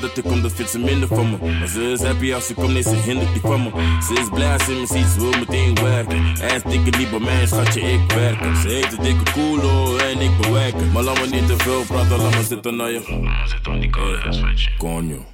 Dat ik kom, dat vindt ze minder van me. Maar ze is happy als ze komt, nee, ze hindert die van me. Ze is blij als ze me ziet, ze wil meteen werken. Hij dikke lieve man, schatje, ik werk. Ze heeft de dikke koelo en ik bewerk. Maar laat me niet te veel praten, laat me zitten naar je. Laat me zitten aan die koude rest, Konjo.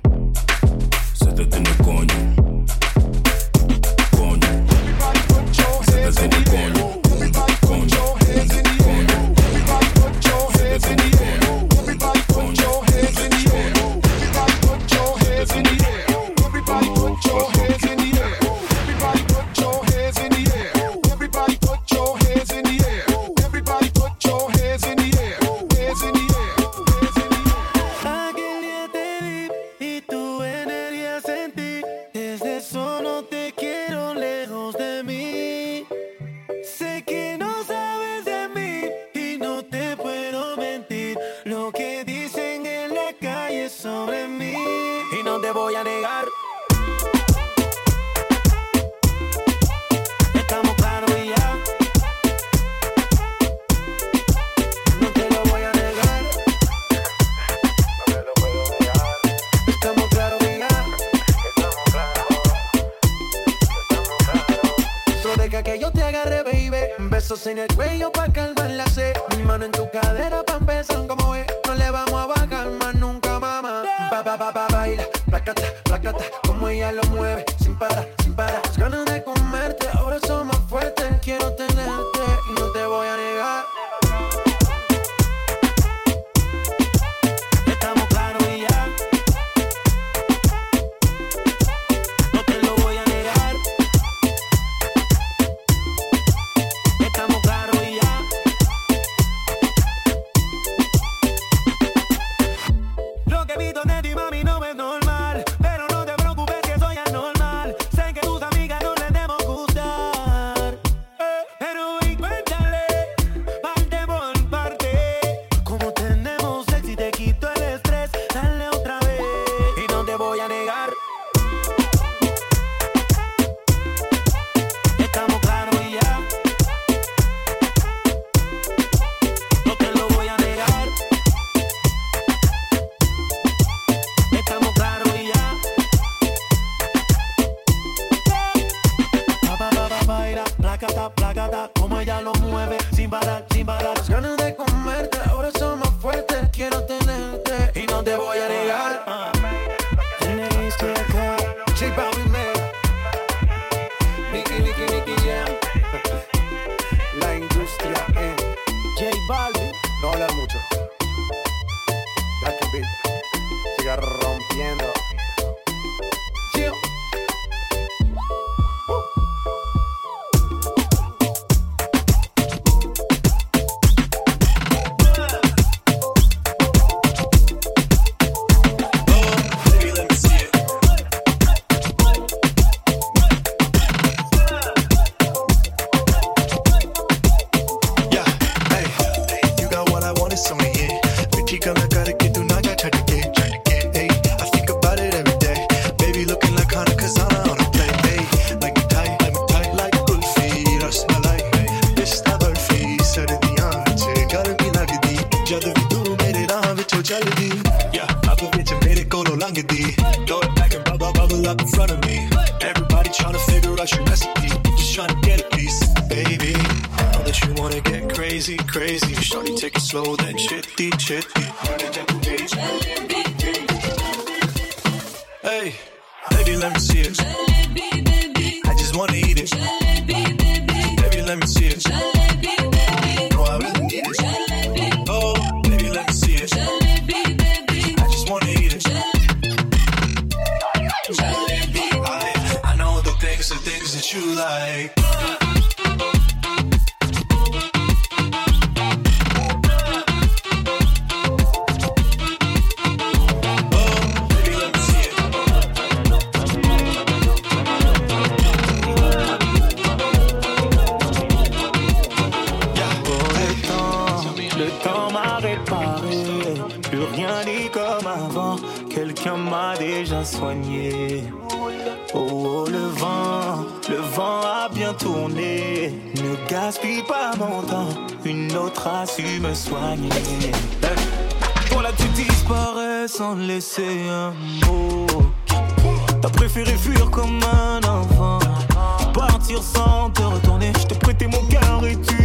like mantra su me soigner. Voilà, tu disparais sans laisser un mot. T'as préféré fuir comme un enfant, partir sans te retourner. Je t'ai prêté mon cœur et tu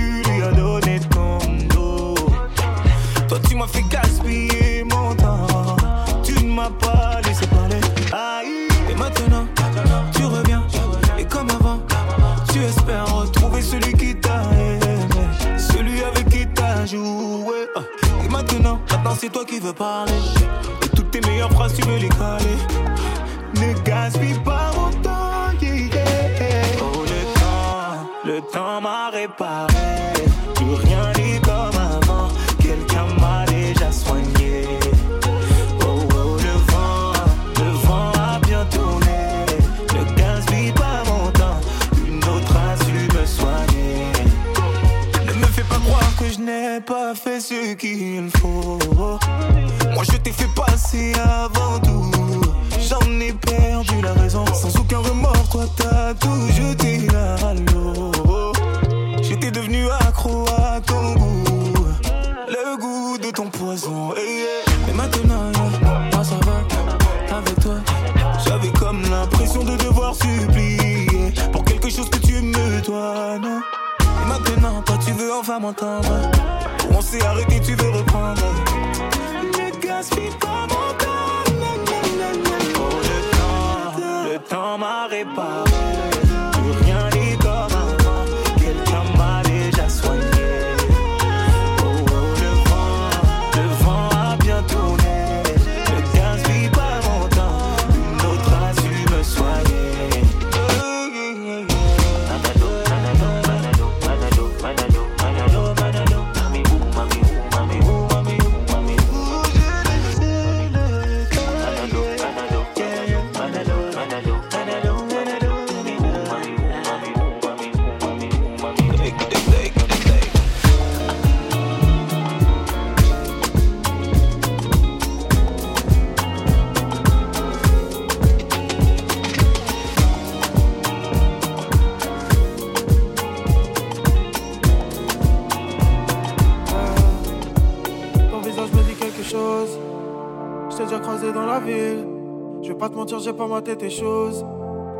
j'ai pas maté tes choses.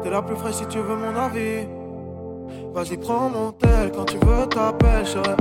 T'es la plus fraîche si tu veux mon avis. Vas-y, prends mon tel, quand tu veux t'appelles, je serai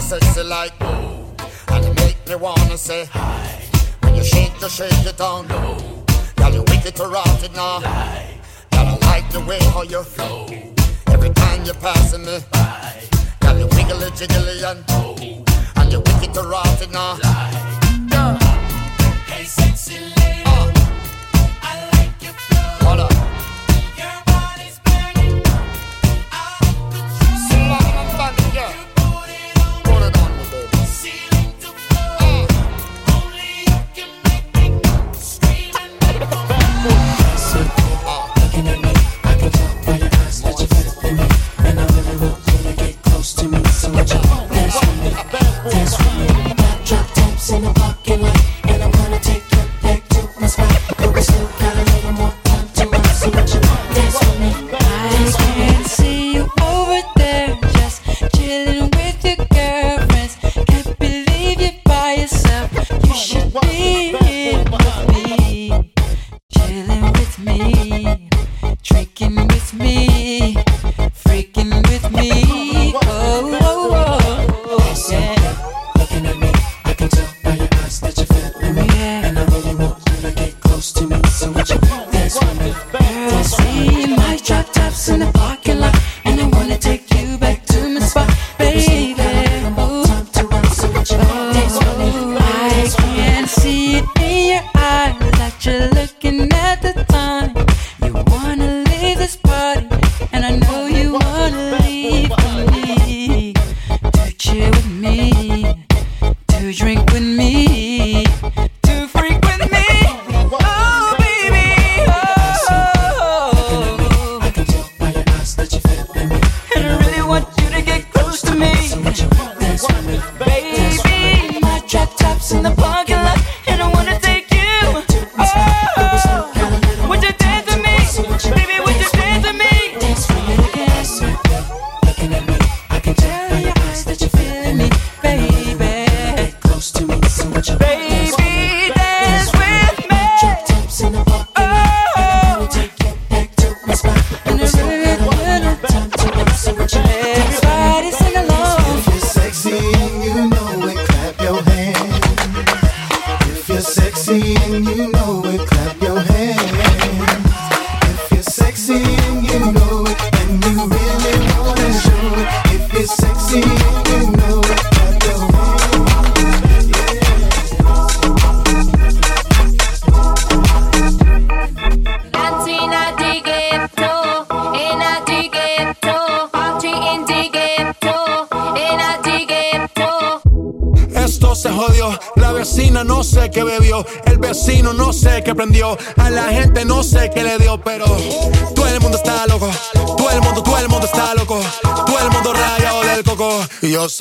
so sexy like oh. And you make me wanna say hi When you shake, you shake it down low Girl, you wicked to rot it now Lie. Girl, I like the way how you flow Every time you're passing me by Girl, you wiggly, jiggly and oh. And you wicked to rot it now Hey, sexy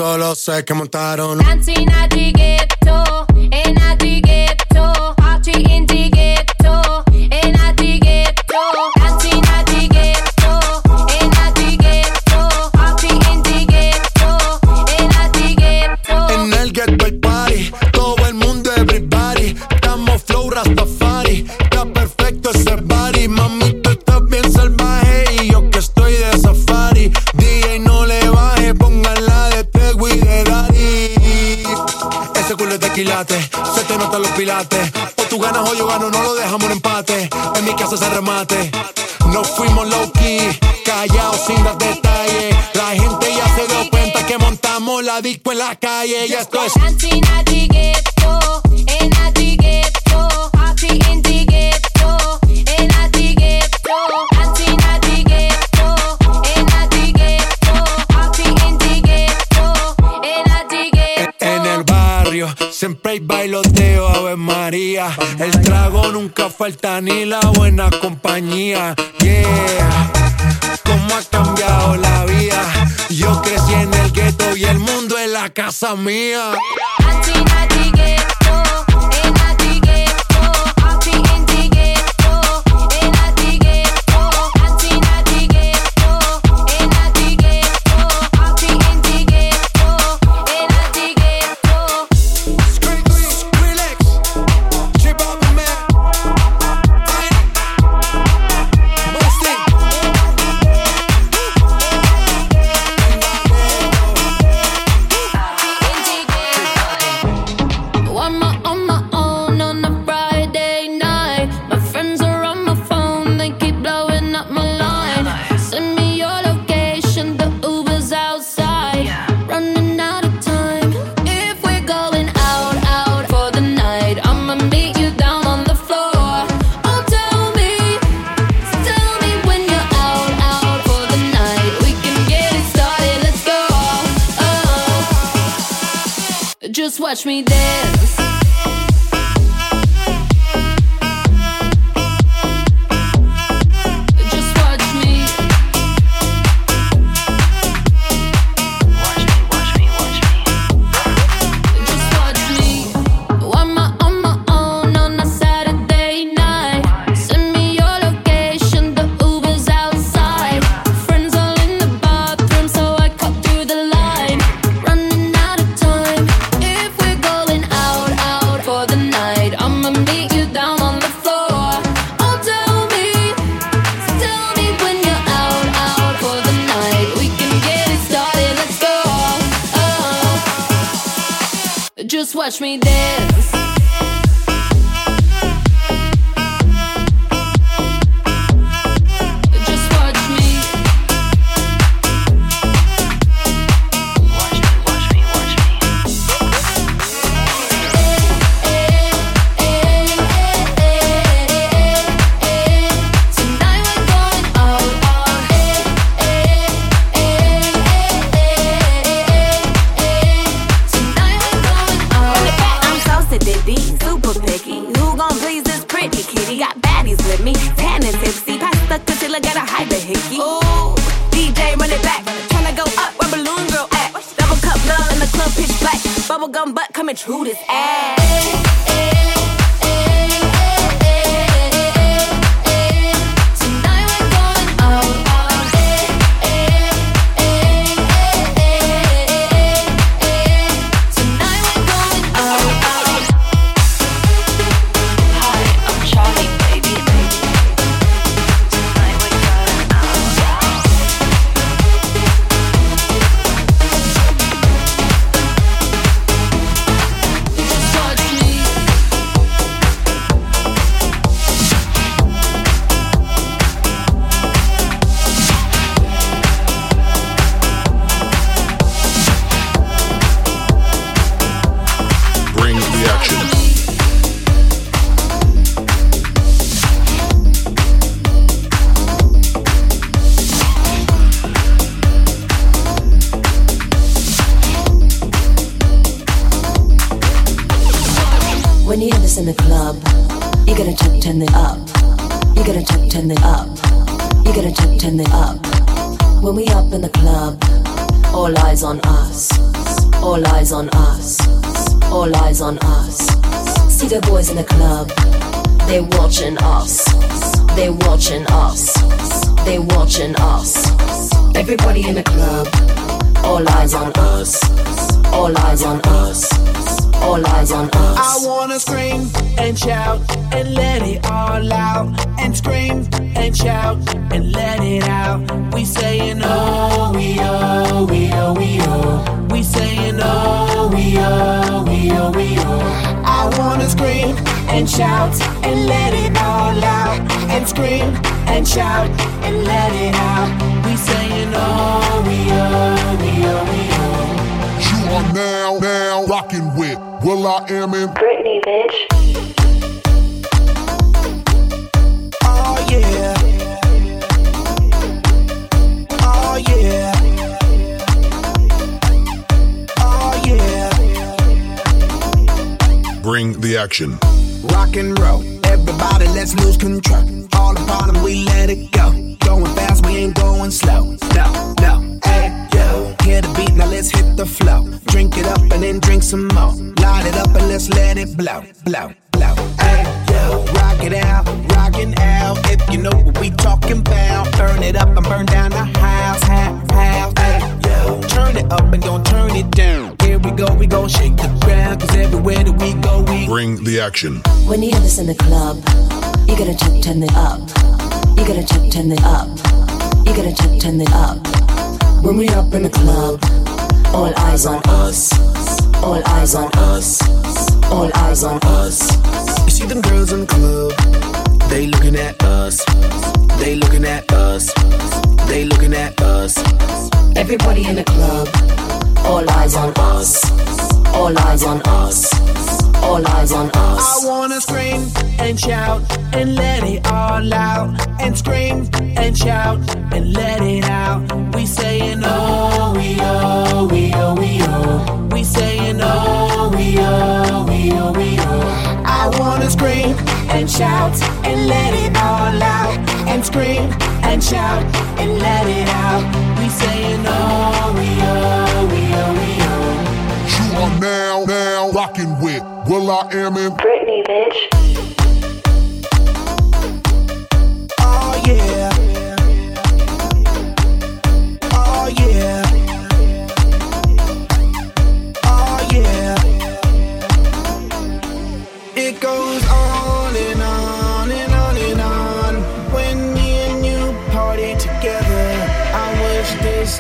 solo sé que me la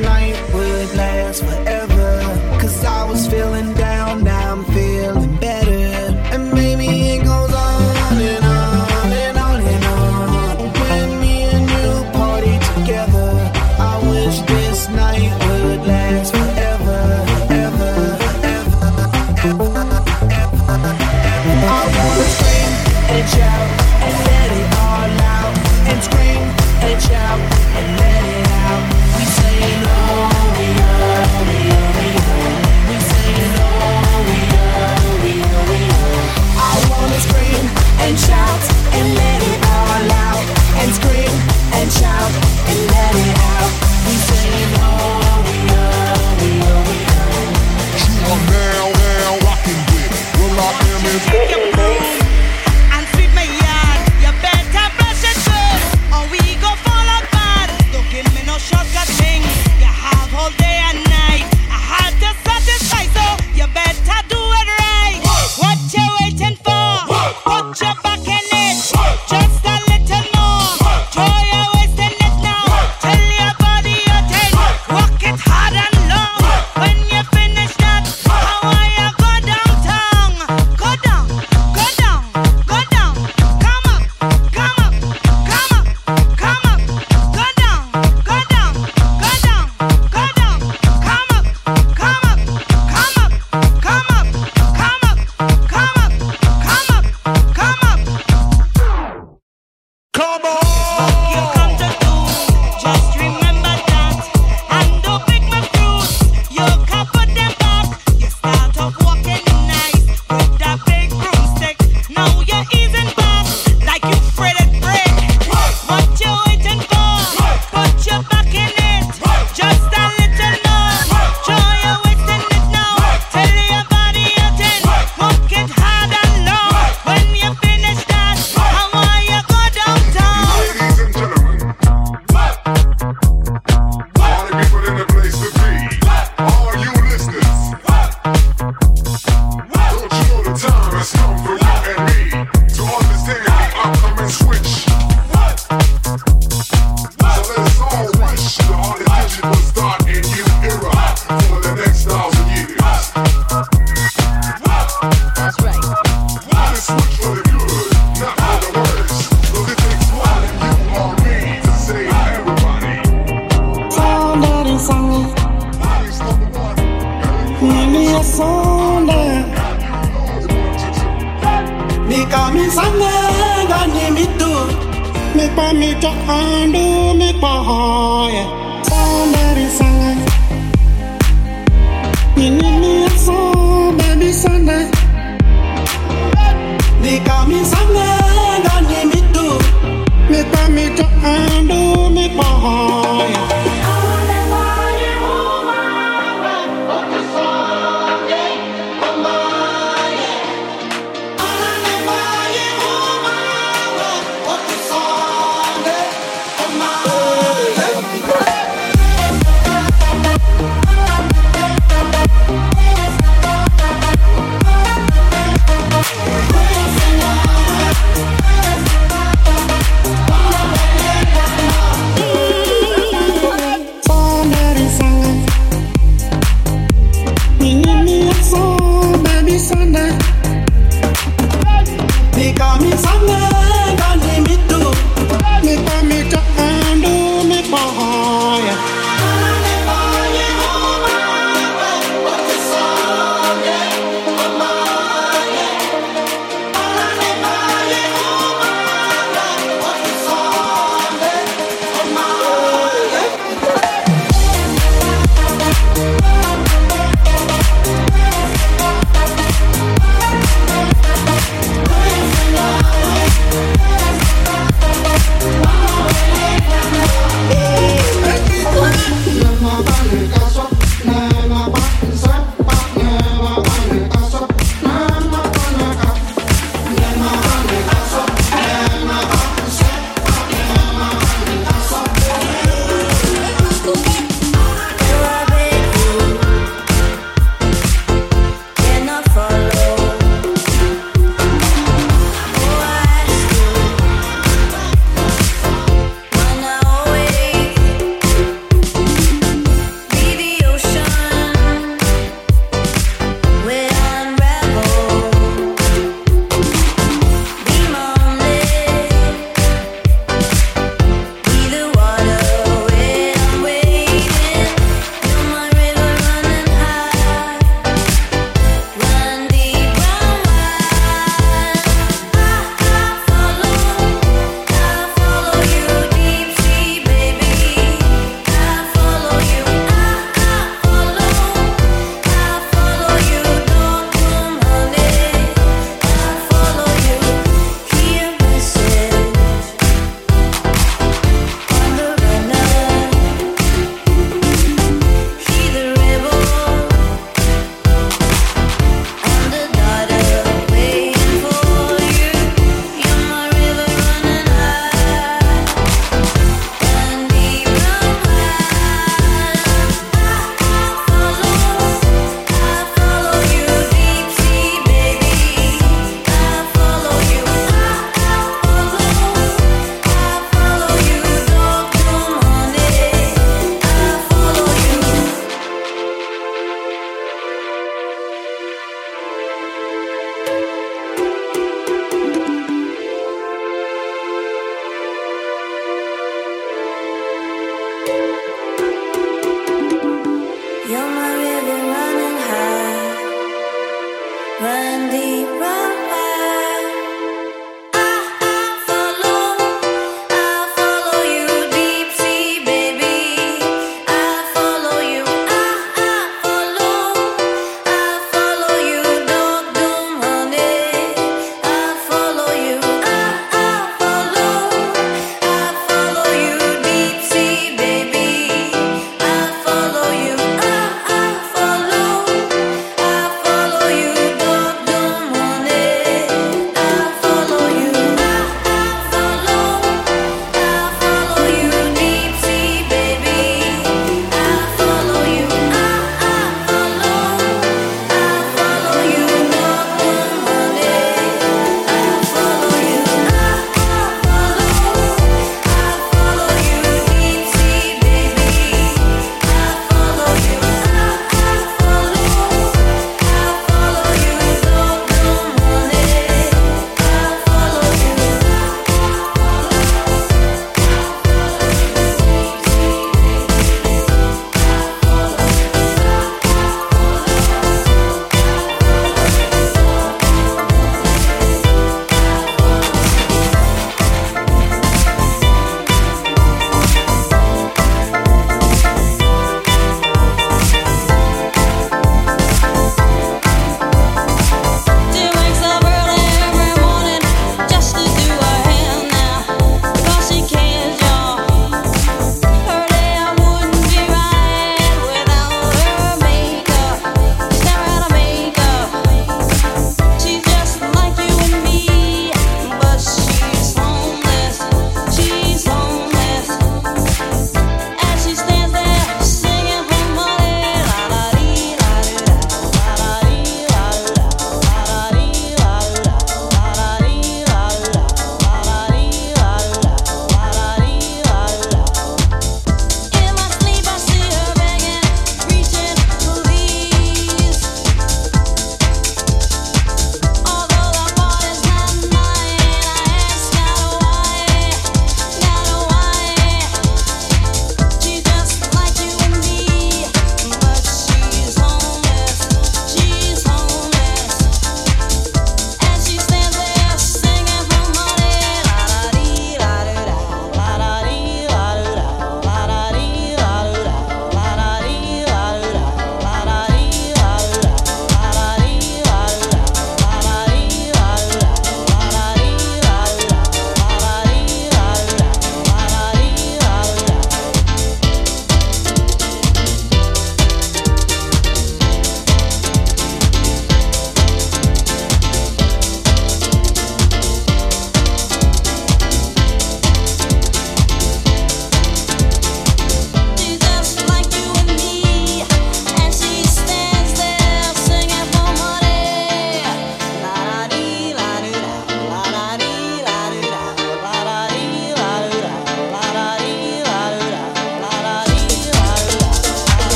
night would last forever.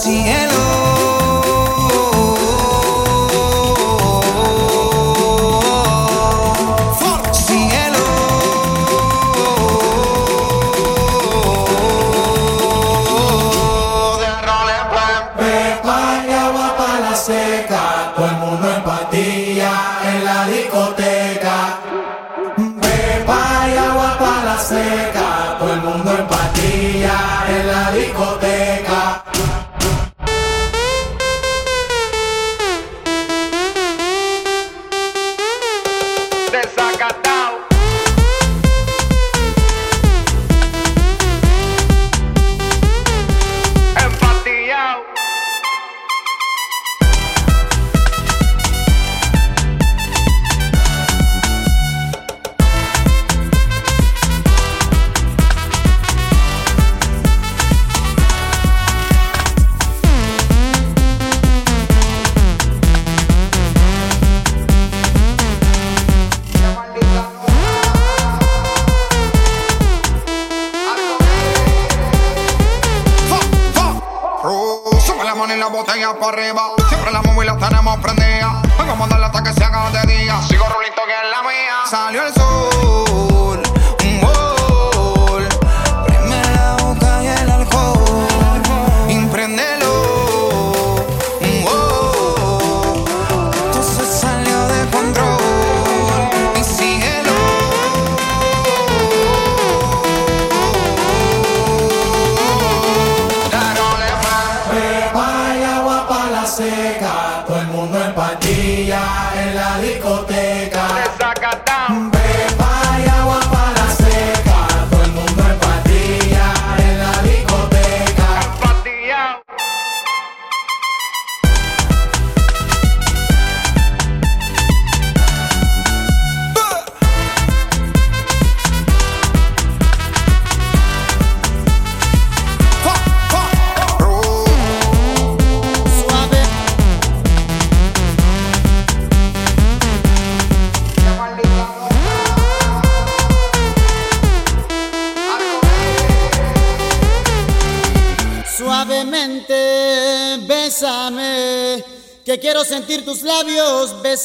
Días.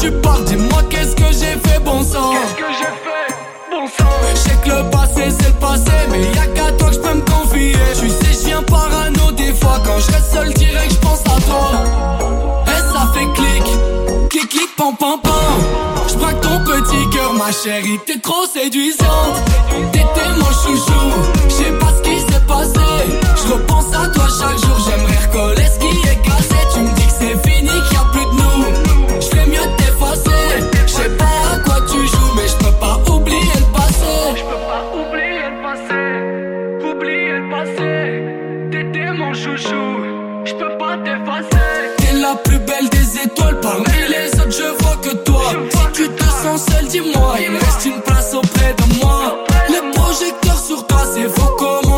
tu parles, dis-moi qu'est-ce que j'ai fait, bon sang. Qu'est-ce que j'ai fait, bon sang? Je sais que le passé, c'est le passé, mais y'a qu'à toi que je peux me confier. Tu sais, je viens parano des fois, quand je reste seul, direct, je pense à toi. Et ça fait clic, clic, clic, pam, pam, pam. Je ton petit cœur, ma chérie, t'es trop séduisante. T'étais mon chouchou, je sais pas ce qui s'est passé. Je repense à toi chaque jour, j'aimerais recoller ce qui est.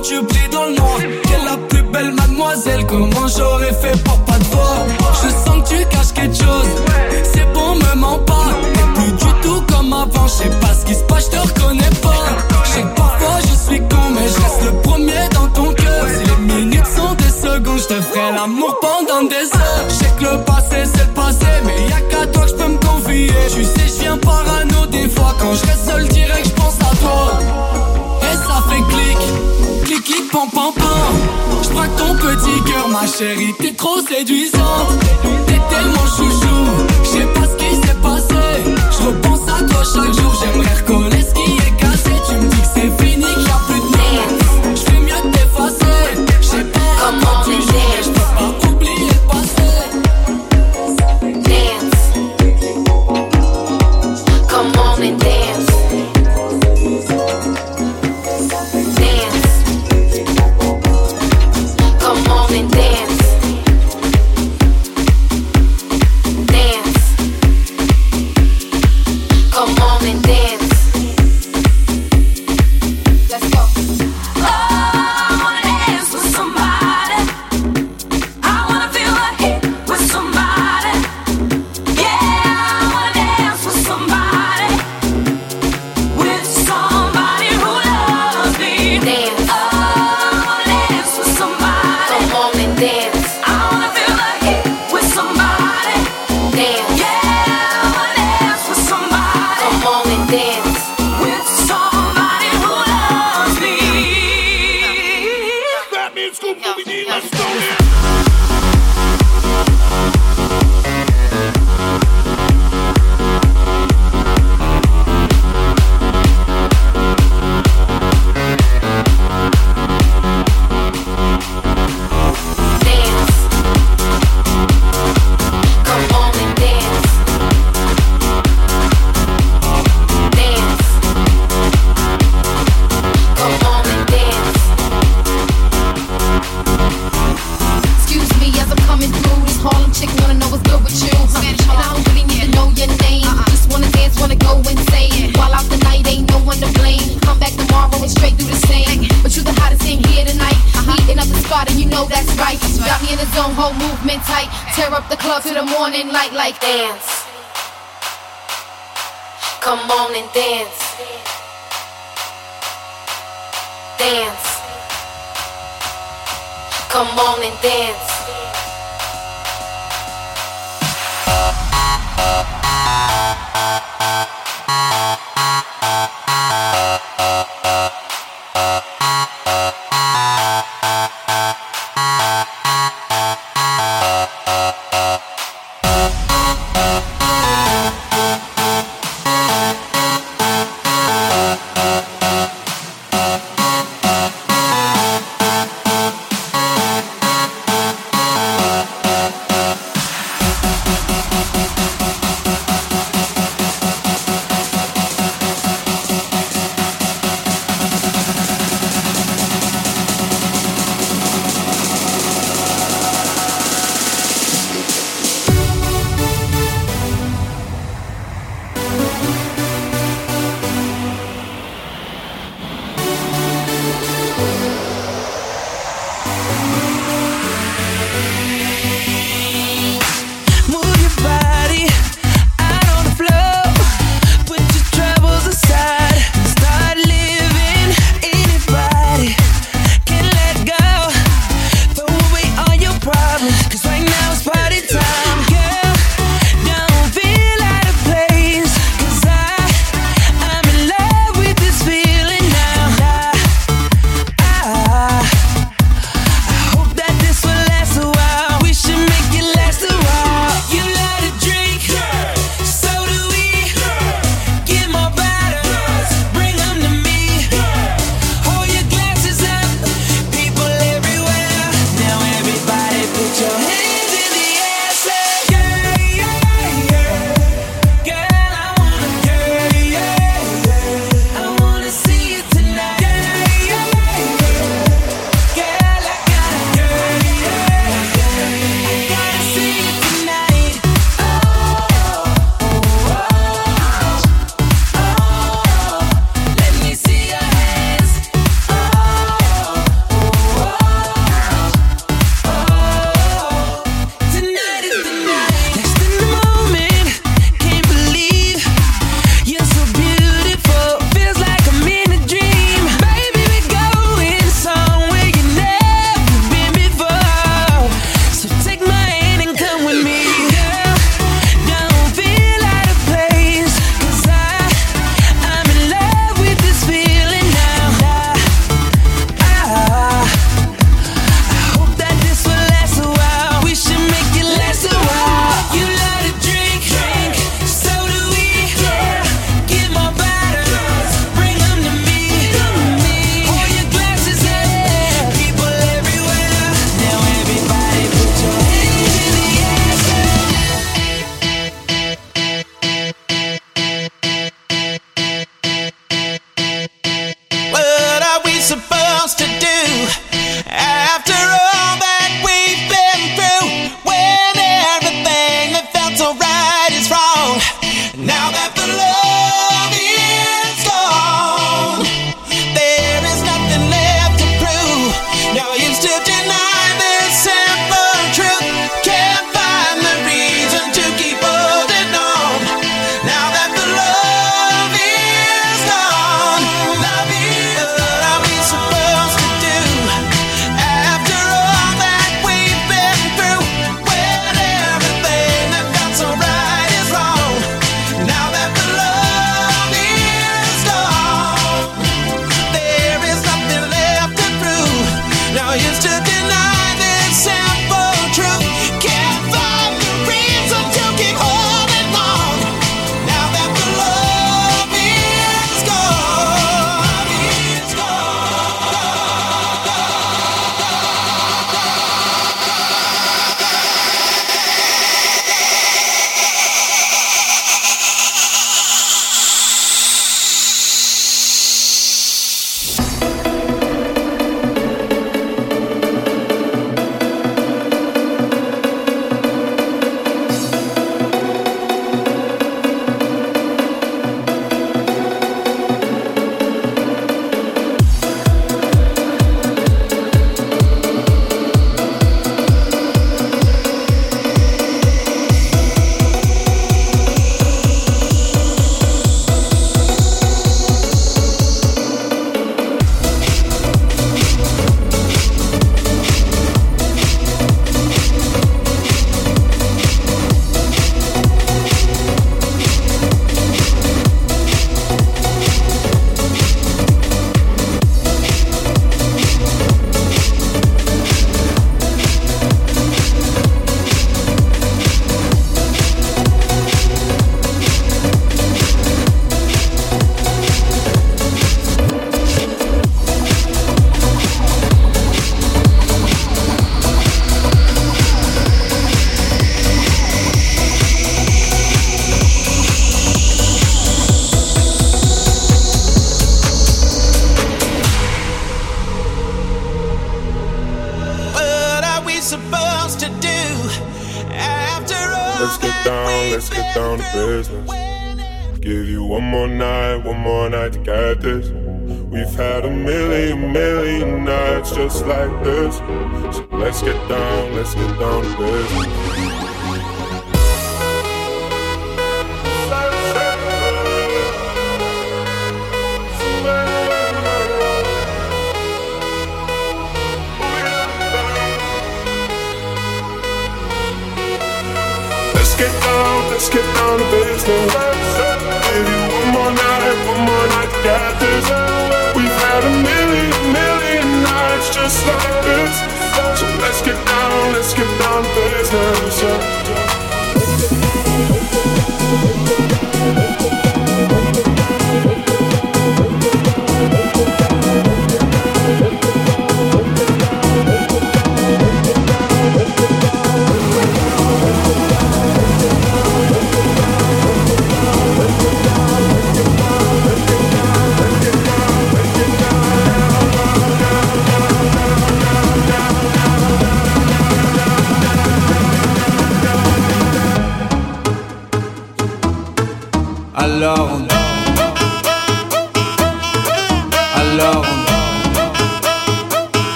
que tu dans le noir. Ma chérie, t'es trop séduisant. T'es tellement chouchou. Je sais pas ce qui s'est passé. Je repense à toi chaque jour. J'aimerais reconnaître.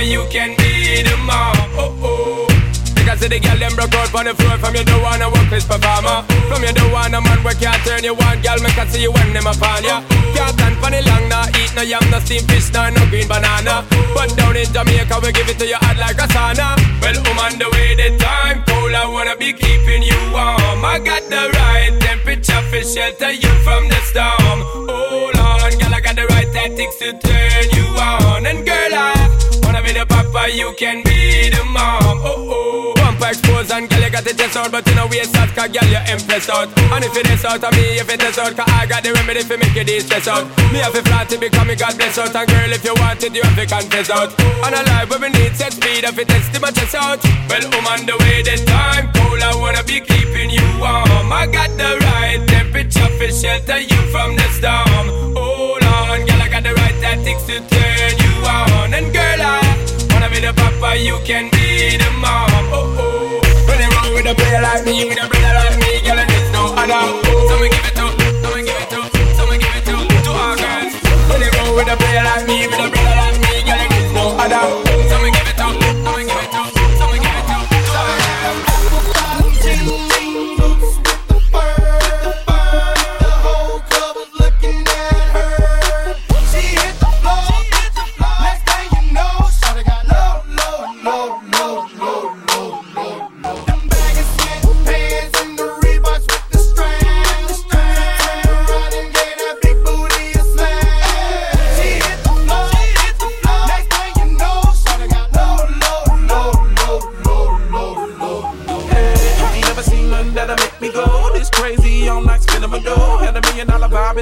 papa, you can be the mom. Oh oh. Because the girl them broke out on the floor From you don't wanna work this performer. From you don't wanna man where can't turn you on Girl, make I see you when them upon ya. Can't stand for the long, nah Eat no yam, no steamed fish, nah, no green banana. But down in Jamaica, we give it to you hot like a sauna. Well, I'm on the way, the time cold I wanna be keeping you warm. I got the right temperature for shelter you from the storm. Hold on, girl, I got the right tactics to turn you on. And girl, I be the papa, you can be the mom. Oh, oh. Bumper expose and girl, you got the test out But you know waste out, cause girl, you impressed out. And if it is out of me, if it is out Cause I got the remedy for make you de-stress out. Me have a flat to become me God bless out And girl, if you want it, you have to confess out. And a life where we need set speed If it test my chest out. Well, I'm on the way, the time cold I wanna be keeping you warm. I got the right temperature for shelter you from the storm. Hold on, girl, I got the right tactics to turn you on. And girl, I be the papa, you can be the mom Oh, oh. You roll with a player like me, with a brother like me Girl, there's no other. So me give it to, so me give it to So me give it to, to our girls. You roll with a player like me, with a brother like me Girl, there's no other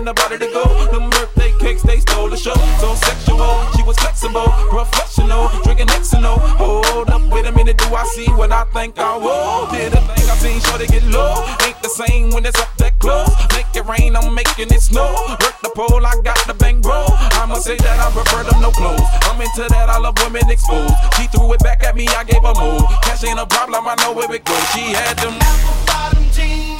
in the to go. Them birthday cakes, they stole the show. So sexual, she was flexible, professional, drinking Xano. Hold up, wait a minute, do I see what I think I will? Did a thing I seen, sure they get low. Ain't the same when it's up that close. Make it rain, I'm making it snow. Work the pole, I got the bang bro. I'ma say that I prefer them no clothes. I'm into that, I love women exposed. She threw it back at me, I gave her more. Cash ain't a problem, I know where it goes. She had them. apple Bottom jeans.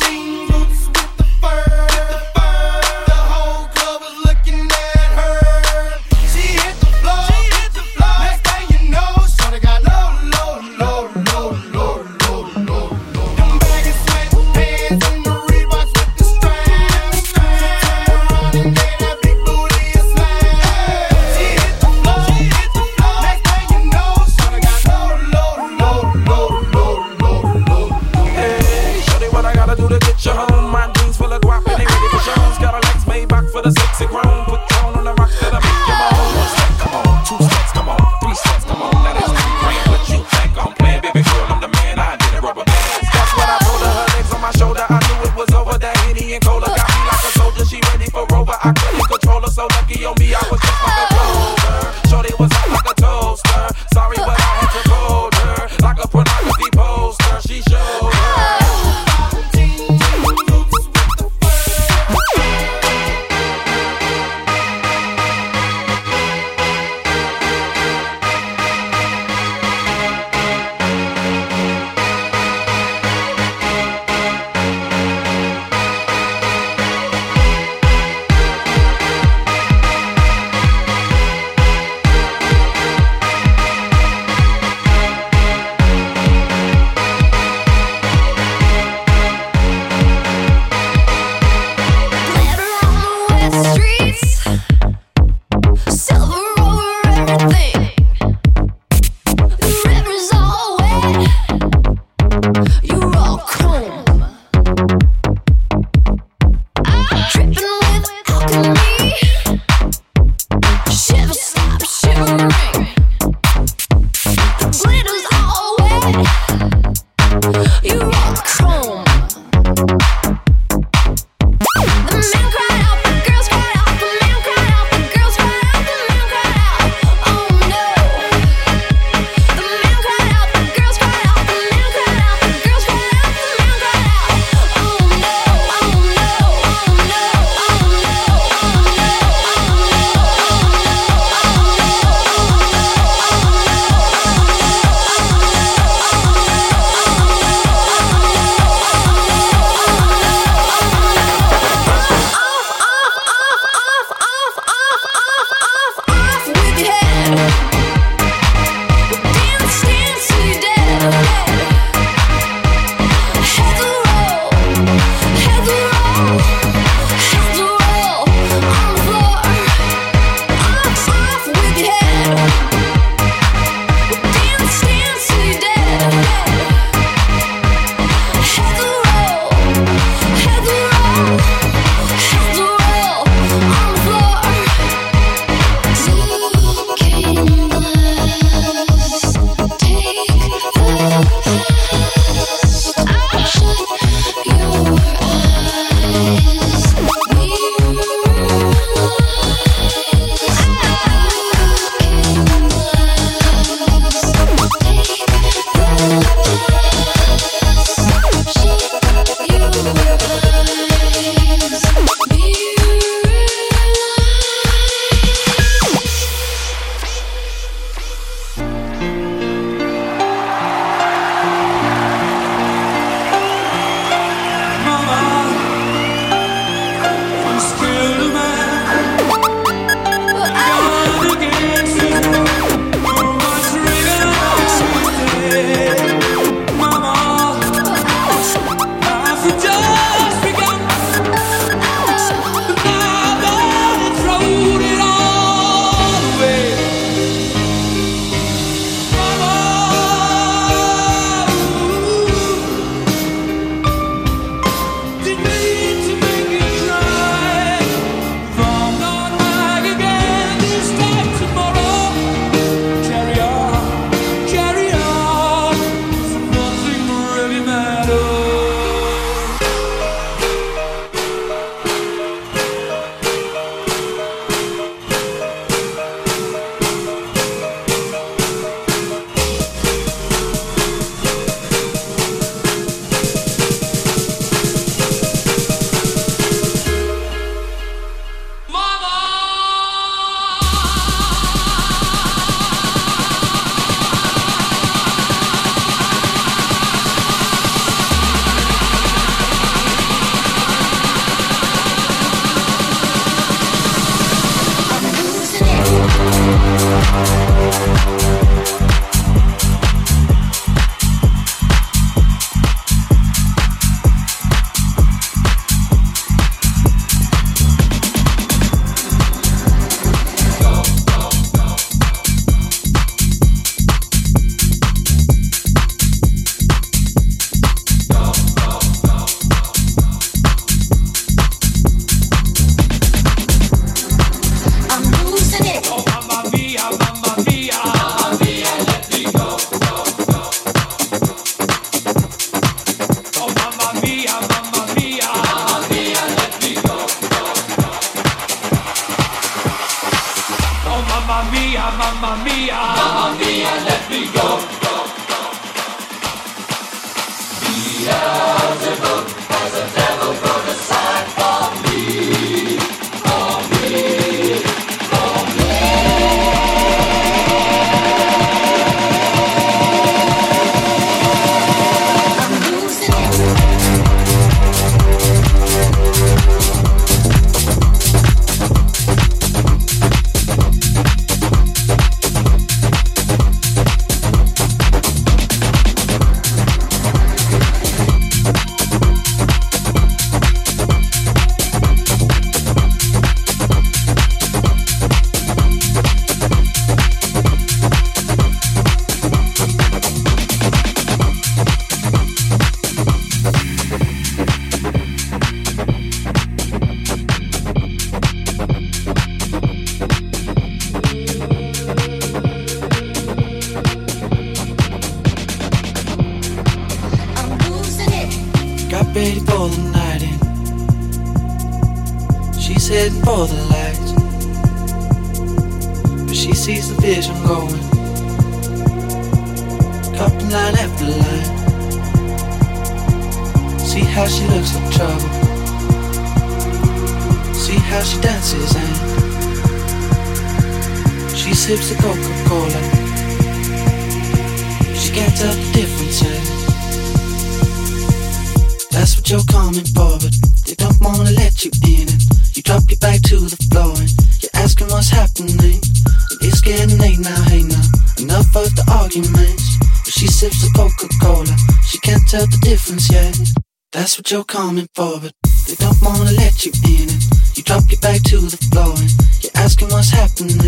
coming forward. They don't wanna let you in it. You drop your back to the floor and you're asking what's happening.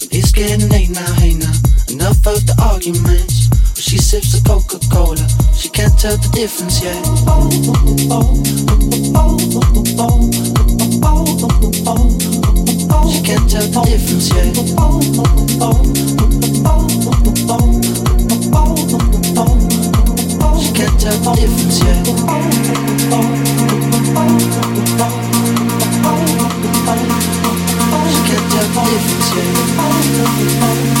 And it's getting late now, hey now. Enough of the arguments. Well, she sips a Coca Cola. She can't tell the difference yet. Oh, oh, oh, she can't tell the difference yet. She can't tell the difference yet. Get that difference, yeah.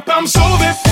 Par me sauver,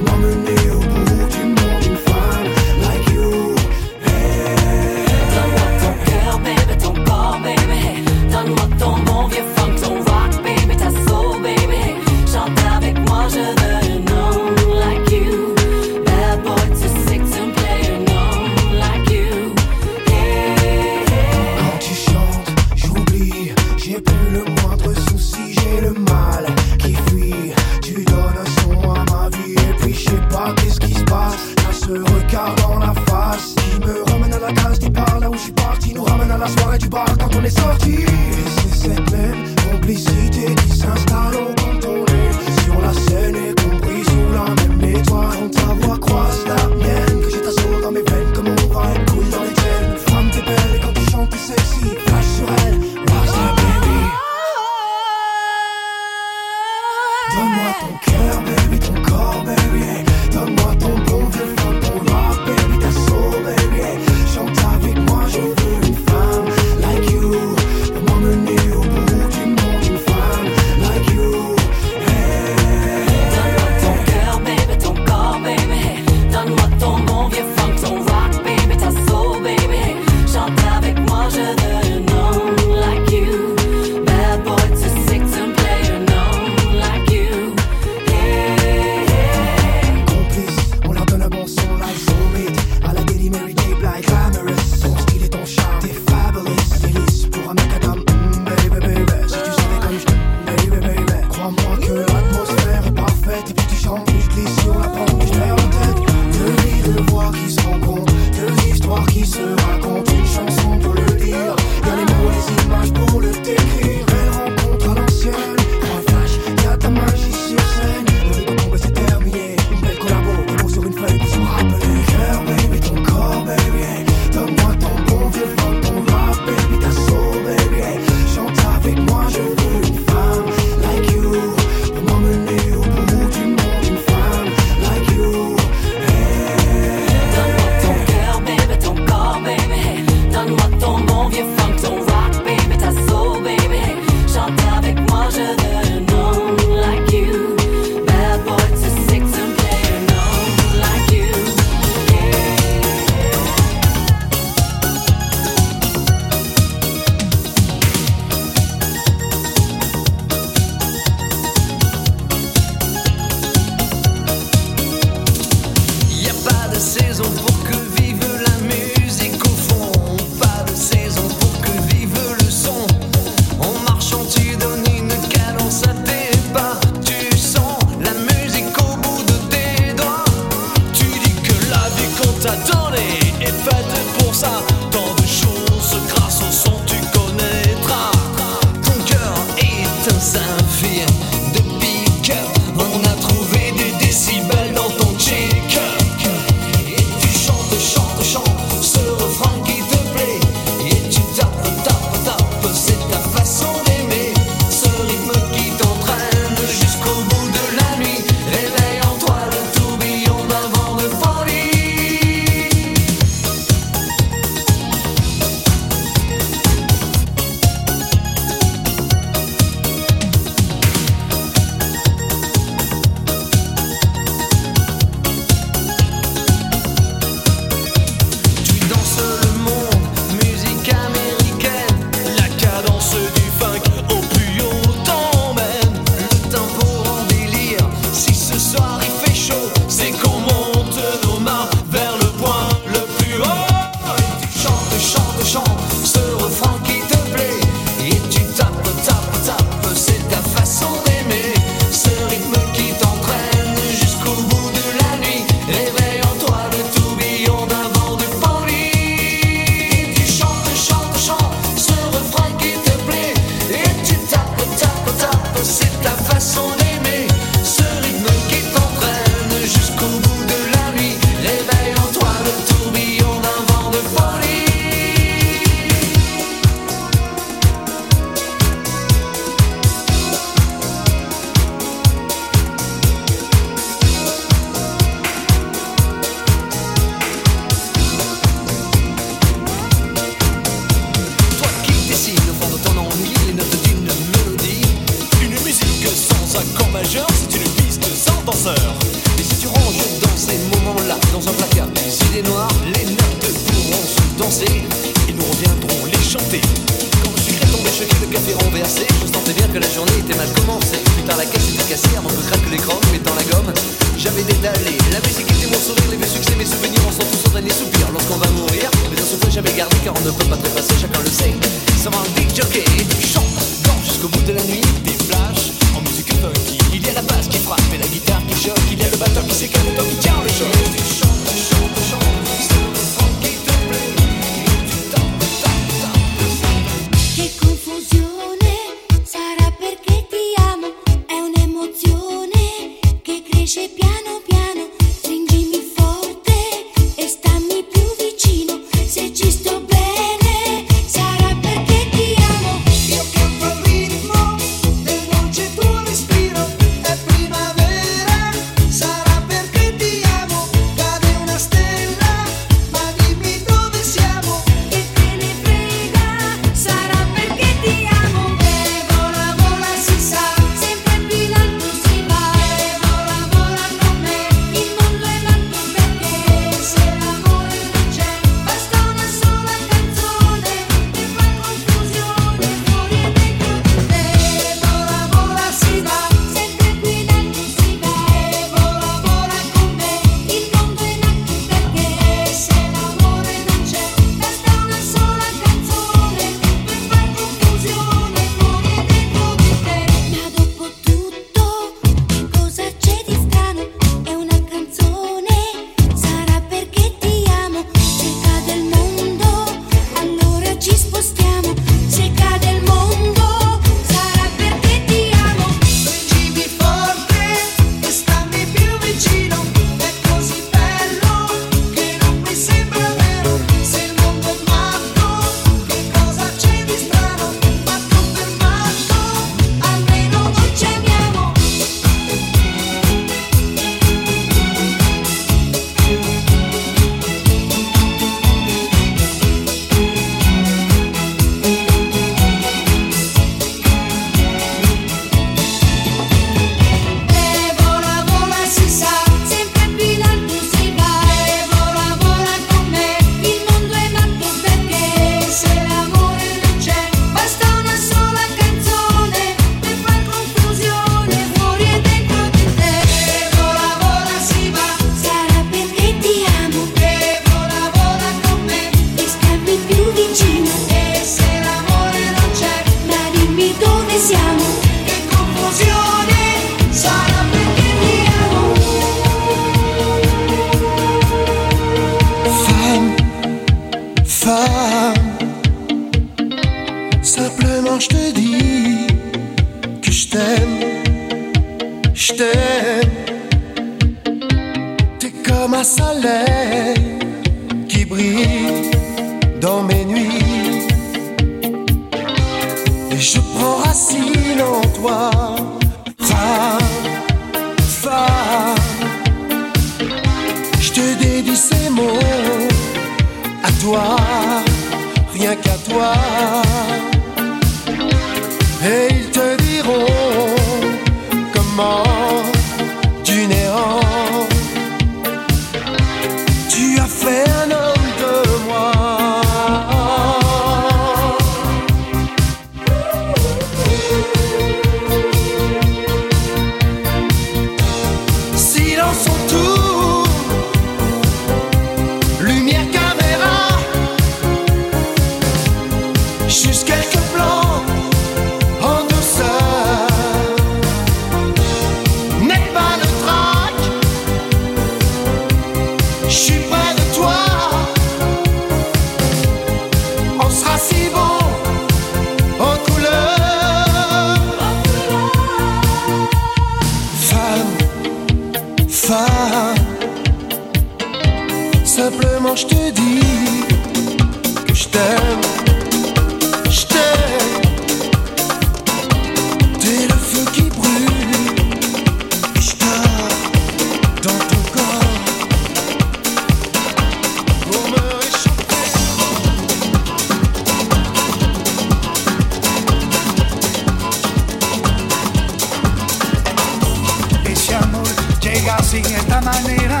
sigas sin esta manera,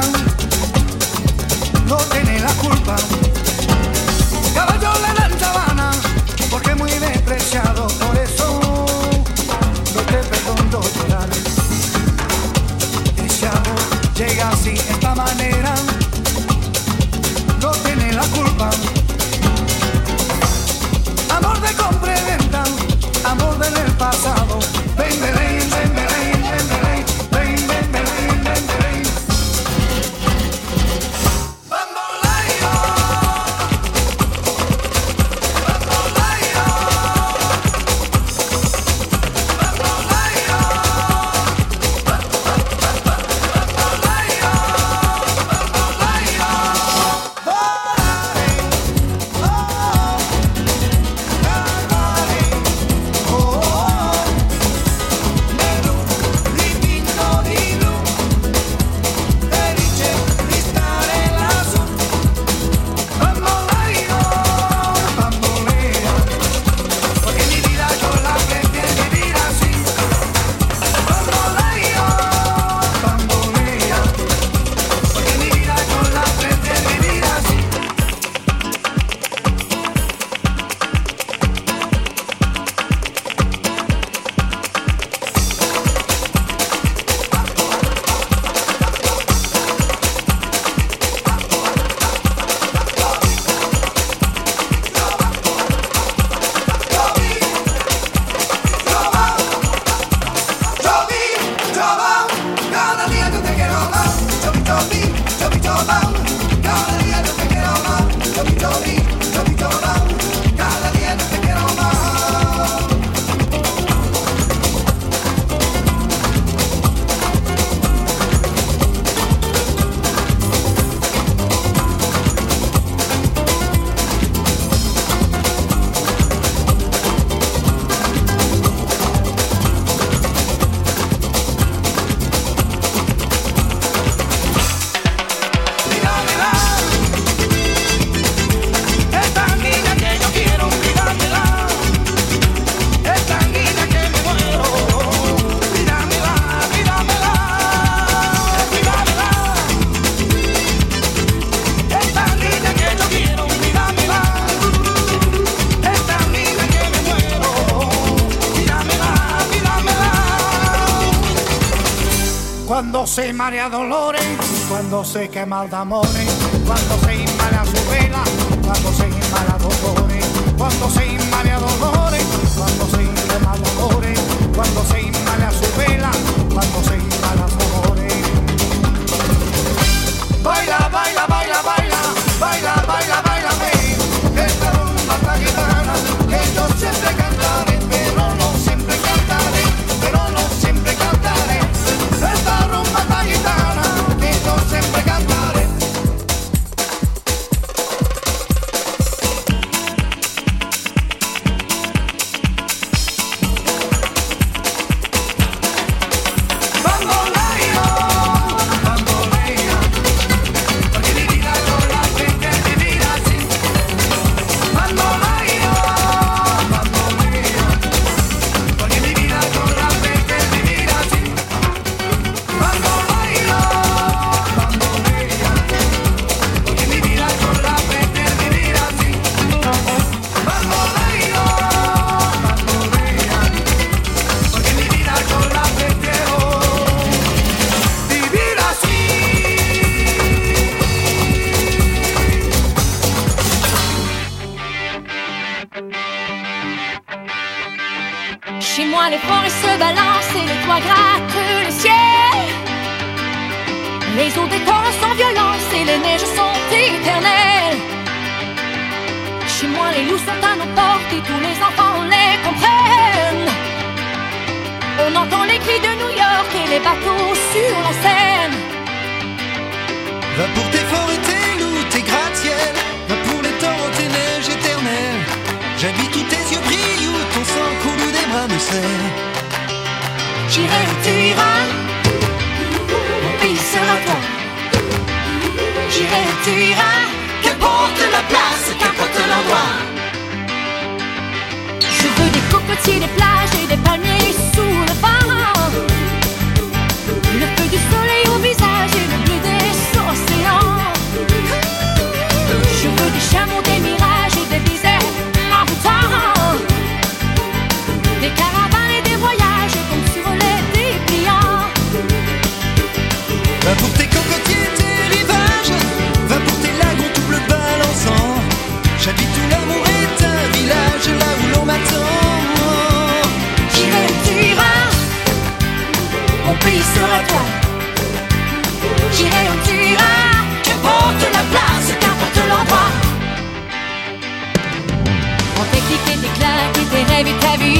no tiene la culpa. Caballo le dan sabana, porque muy despreciado, por eso no te perdono llorar. Ese amor llega sin esta manera. María Dolores, cuando se quema el amores. Claques et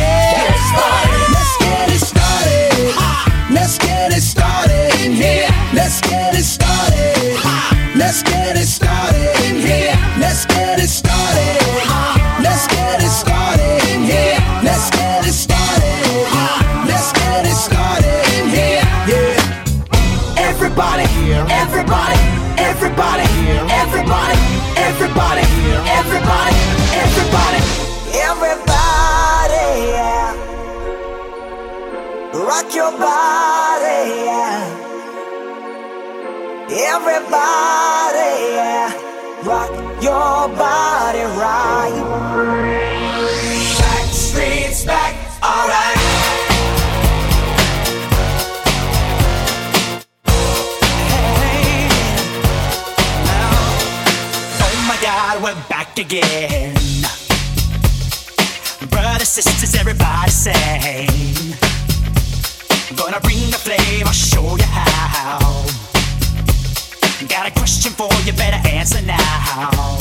body right. Back streets back, alright. Oh my God, we're back again. Brothers, sisters, everybody sing. Gonna bring the flame, I'll show you how. Got a question for you, better answer now.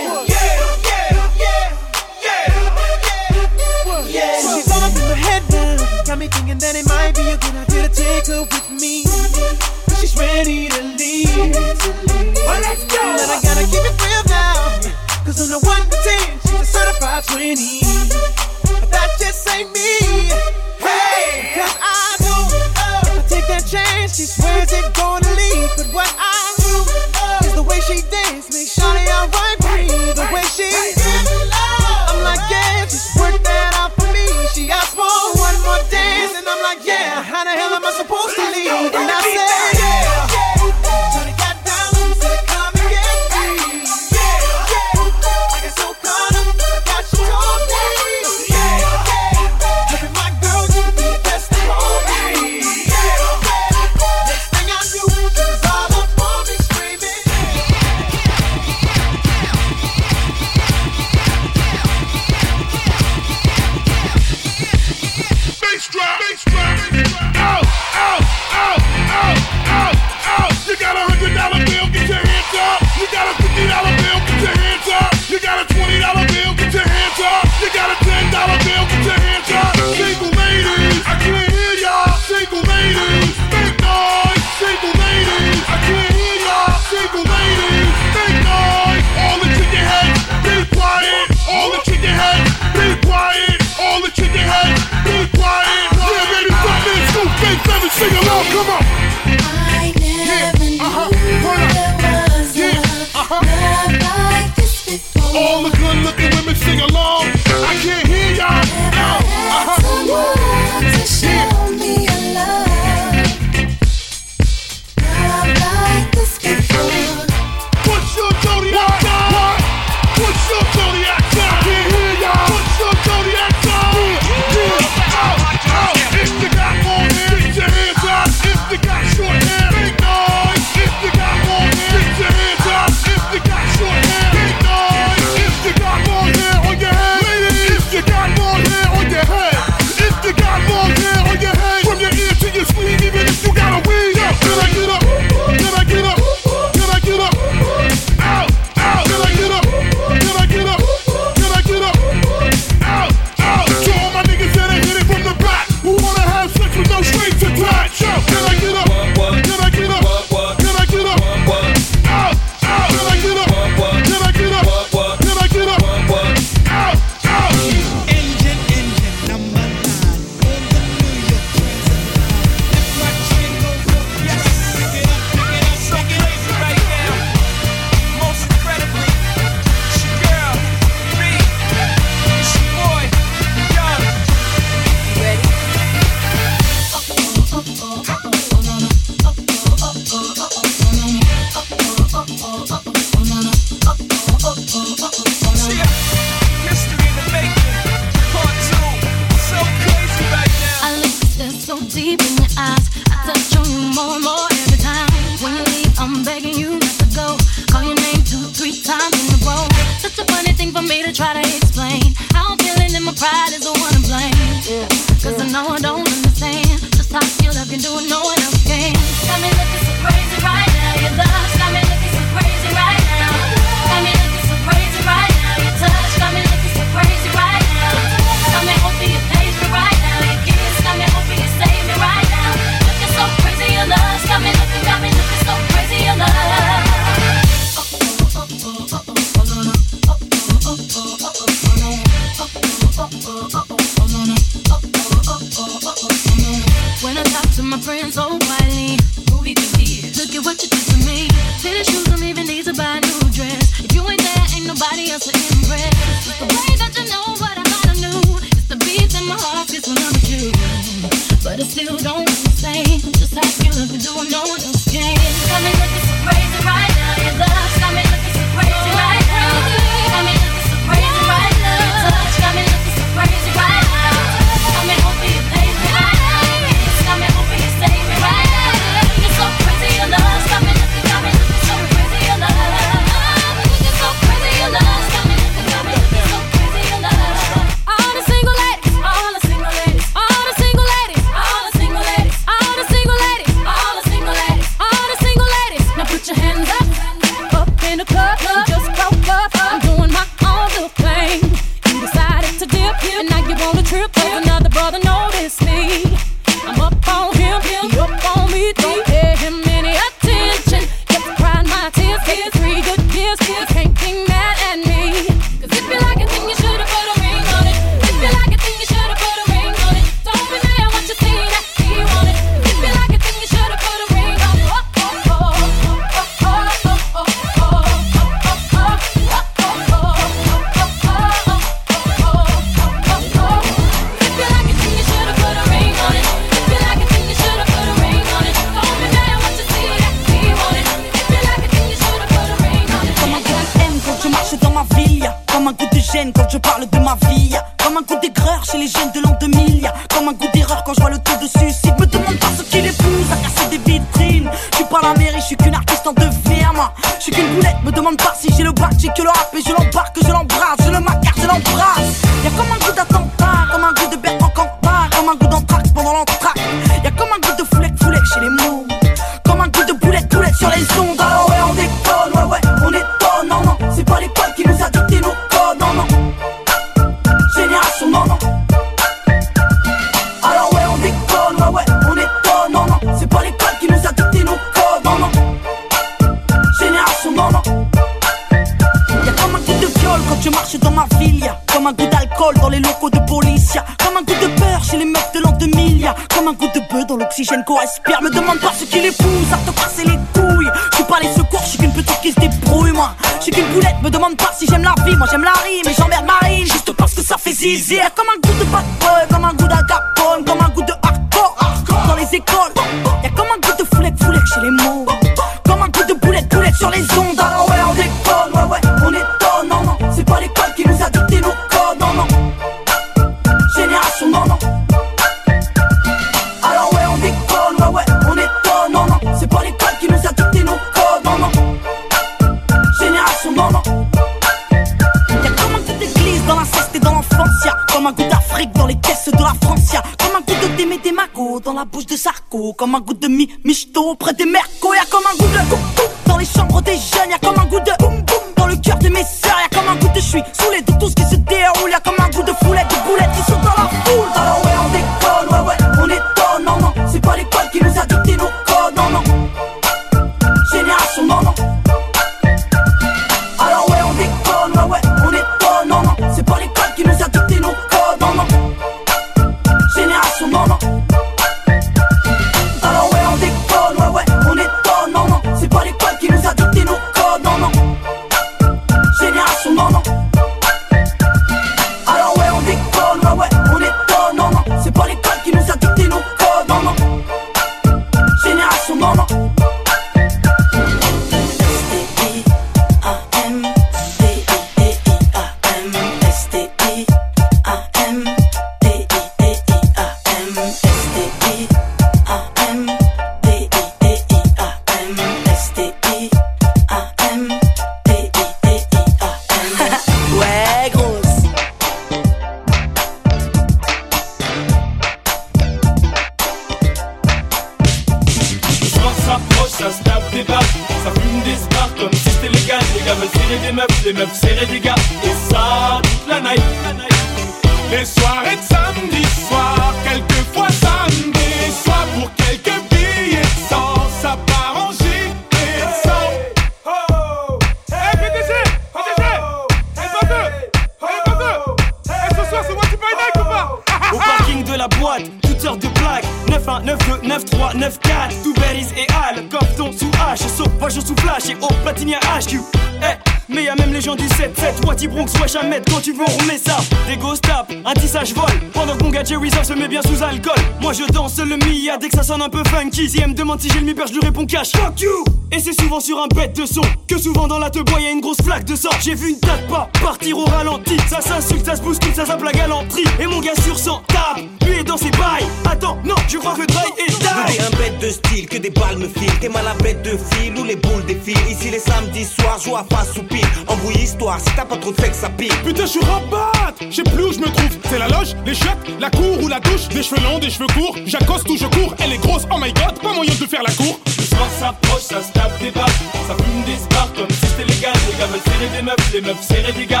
Elle me demande si j'ai le mi je lui réponds cash Fuck you Et c'est souvent sur un bête de son Que souvent dans la te bois y'a une grosse flaque de sang J'ai vu une date pas partir au ralenti Ça s'insulte, ça se bouscule, ça zappe la galanterie Et mon gars sur 100 tape, lui est dans ses bails Attends, non, je crois que Dry est t'es un bête de style, que des balles me filent. T'es mal à bête de fil ou les boules défilent. Ici les samedis soirs, joue à face ou pile. Embrouille histoire, si t'as pas trop de sexe, ça pile. Putain, je suis rabat Je sais plus où je me trouve. C'est la loge, les chiottes, la cour ou la douche. Des cheveux longs, des cheveux courts. J'accoste ou je cours. Elle est grosse, oh my god, moyen de faire la cour. Le soir s'approche, ça se tape des barres Ça fume des stars comme si c'était légal. Les gars veulent serrer des meufs, les meufs serrer des gars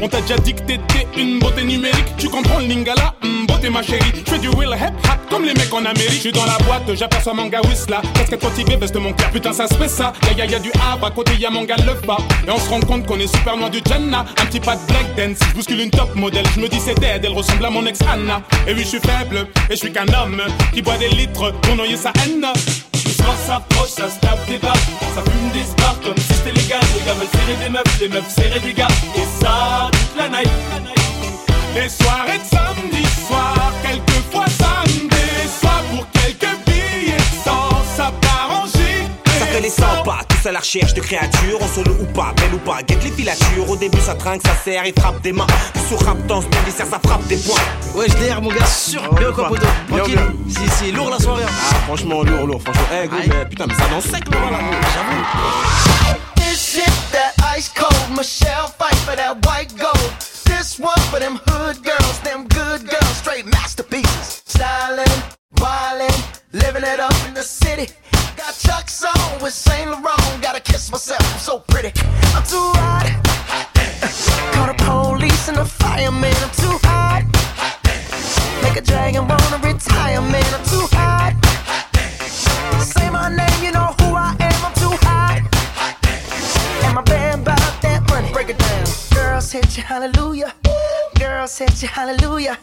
On t'a déjà dit que t'étais une beauté numérique. Tu comprends le lingala, hmm, beauté ma chérie. Je fais du will hip hop comme les mecs en Amérique. Je suis dans la boîte, j'aperçois mon gars Whistla. Casquette motivée, veste mon cœur. Putain, ça se fait ça. Ya ya ya du havre, à côté y'a mon gars le pas. Et on se rend compte qu'on est super loin du Jannah. Un petit pas de black dance. Je bouscule une top modèle. Je me dis c'est dead, elle ressemble à mon ex Anna. Et oui, je suis faible, et je suis qu'un homme qui boit des litres pour noyer sa haine. Le soir s'approche, ça se tape des barres Ça fume des stars comme si c'était légal. Les gars veulent serrer des meufs, les meufs serrer des gars. Et ça, toute la night. Les soirées de samedi soir, quelquefois samedi soir. Pour quelques billets de sang, ça part Ça fait les 100 pas, tous à la recherche de créatures, on solo ou pas, belle ou pas, guette les filatures. Au début ça trinque, ça serre et frappe des mains. Puis sur rap dans ce ça frappe des points. Ouais, je l'air, mon gars, sûr. Bien ou quoi, poteau Tranquille. Si, si, lourd la soirée. Ah, franchement, lourd, lourd, franchement. Eh, go, mais putain, mais ça danse sec, là, là, j'avoue. This shit that ice cold. Michelle fight for that white gold. This one for them hood girls, them good girls, straight masterpieces. Stylin', wildin', living it up in the city. Got chucks on with Saint Laurent, gotta kiss myself, I'm so pretty. I'm too hot. Call the police and the fireman, I'm too hot. Make a dragon wanna retire, man, I'm too hot. Say my name, you know who I am, I'm too hot. And my band bout that money, break it down. Girls hit you, hallelujah. Girl, set your hallelujah.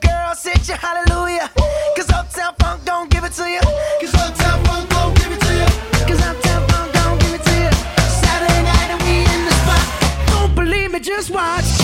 Girl, set your hallelujah. Cause Uptown Funk don't give it to you. Cause Uptown Funk don't give it to you. Cause Uptown Funk don't give it to you. Saturday night and we in the spot. Don't believe me, just watch.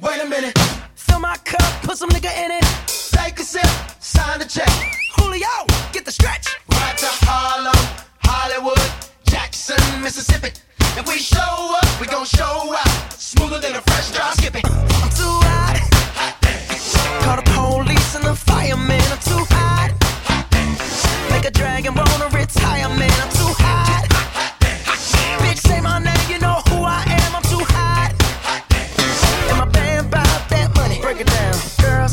Wait a minute. Fill my cup, put some nigga in it. Take a sip, sign the check. Julio, get the stretch. Right to Harlem, Hollywood, Jackson, Mississippi. If we show up, we gon' show out. Smoother than a fresh drop. skipping. I'm too hot. hot Call the police and the firemen. I'm too hot. hot Make a dragon roll a retirement. I'm too hot. hot, hot Bitch, say my name.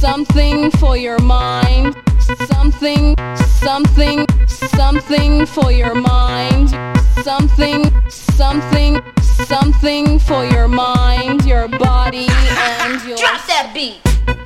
something for your mind. Something, something, something for your mind. Something, something, something for your mind, your body, and your. Drop that beat!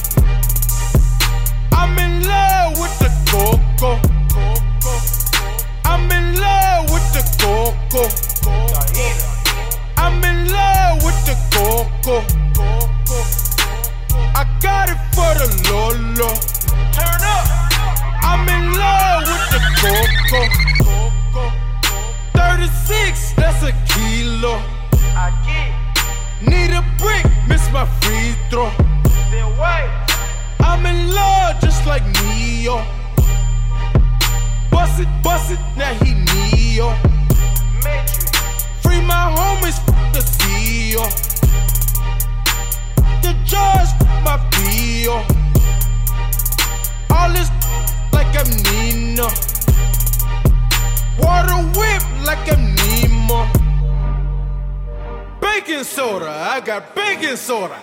Coco. 36, that's a kilo. Need a brick, miss my free throw. I'm in love just like Neo. Bust it, bust it, now he Neo. Free my homies, the CEO. The judge, my PO. All this like I'm Nino. Water whip like I'm Nemo. Baking soda, I got baking soda.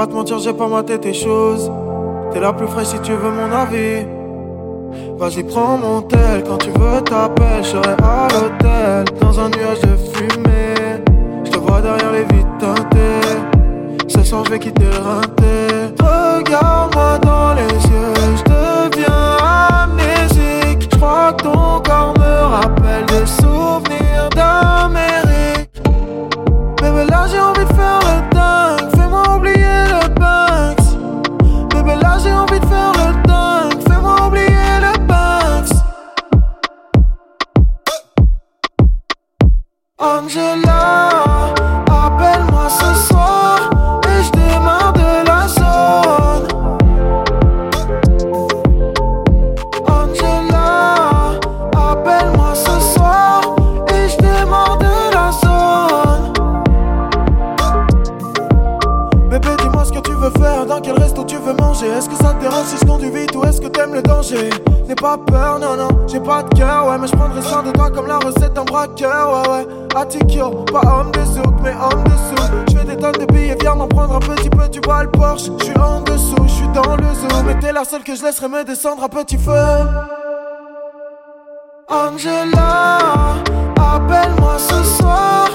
Pas te mentir, j'ai pas maté tes choses. T'es la plus fraîche si tu veux mon avis. Vas-y, prends mon tel. Quand tu veux, t'appelles. Je serai à l'hôtel. Dans un nuage de fumée. Je te vois derrière les vitres teintées. Ce soir, je vais quitter le. Regarde-moi dans les yeux. Je deviens amnésique. Je crois que ton corps me rappelle des souvenirs d'Amérique. Bébé, là, j'ai envie de faire le dingue. Angela, appelle-moi ce soir et je démarre de la zone. Angela, appelle-moi ce soir et je démarre de la zone. Bébé, dis-moi ce que tu veux faire, dans quel resto tu veux manger? Est-ce que ça te dérange si je conduis vite ou est-ce que t'aimes le danger? N'aie pas peur, non, non, j'ai pas de cœur, ouais, mais je prendrai soin de toi comme la recette d'un braqueur, ouais, ouais. Attikyo, pas homme de souk, mais homme de sous. Je fais des tonnes de billets, viens m'en prendre un petit peu, tu vois le Porsche. Je suis en dessous, je suis dans le zoo, mais t'es la seule que je laisserai me descendre à petit feu. Angela, appelle-moi ce soir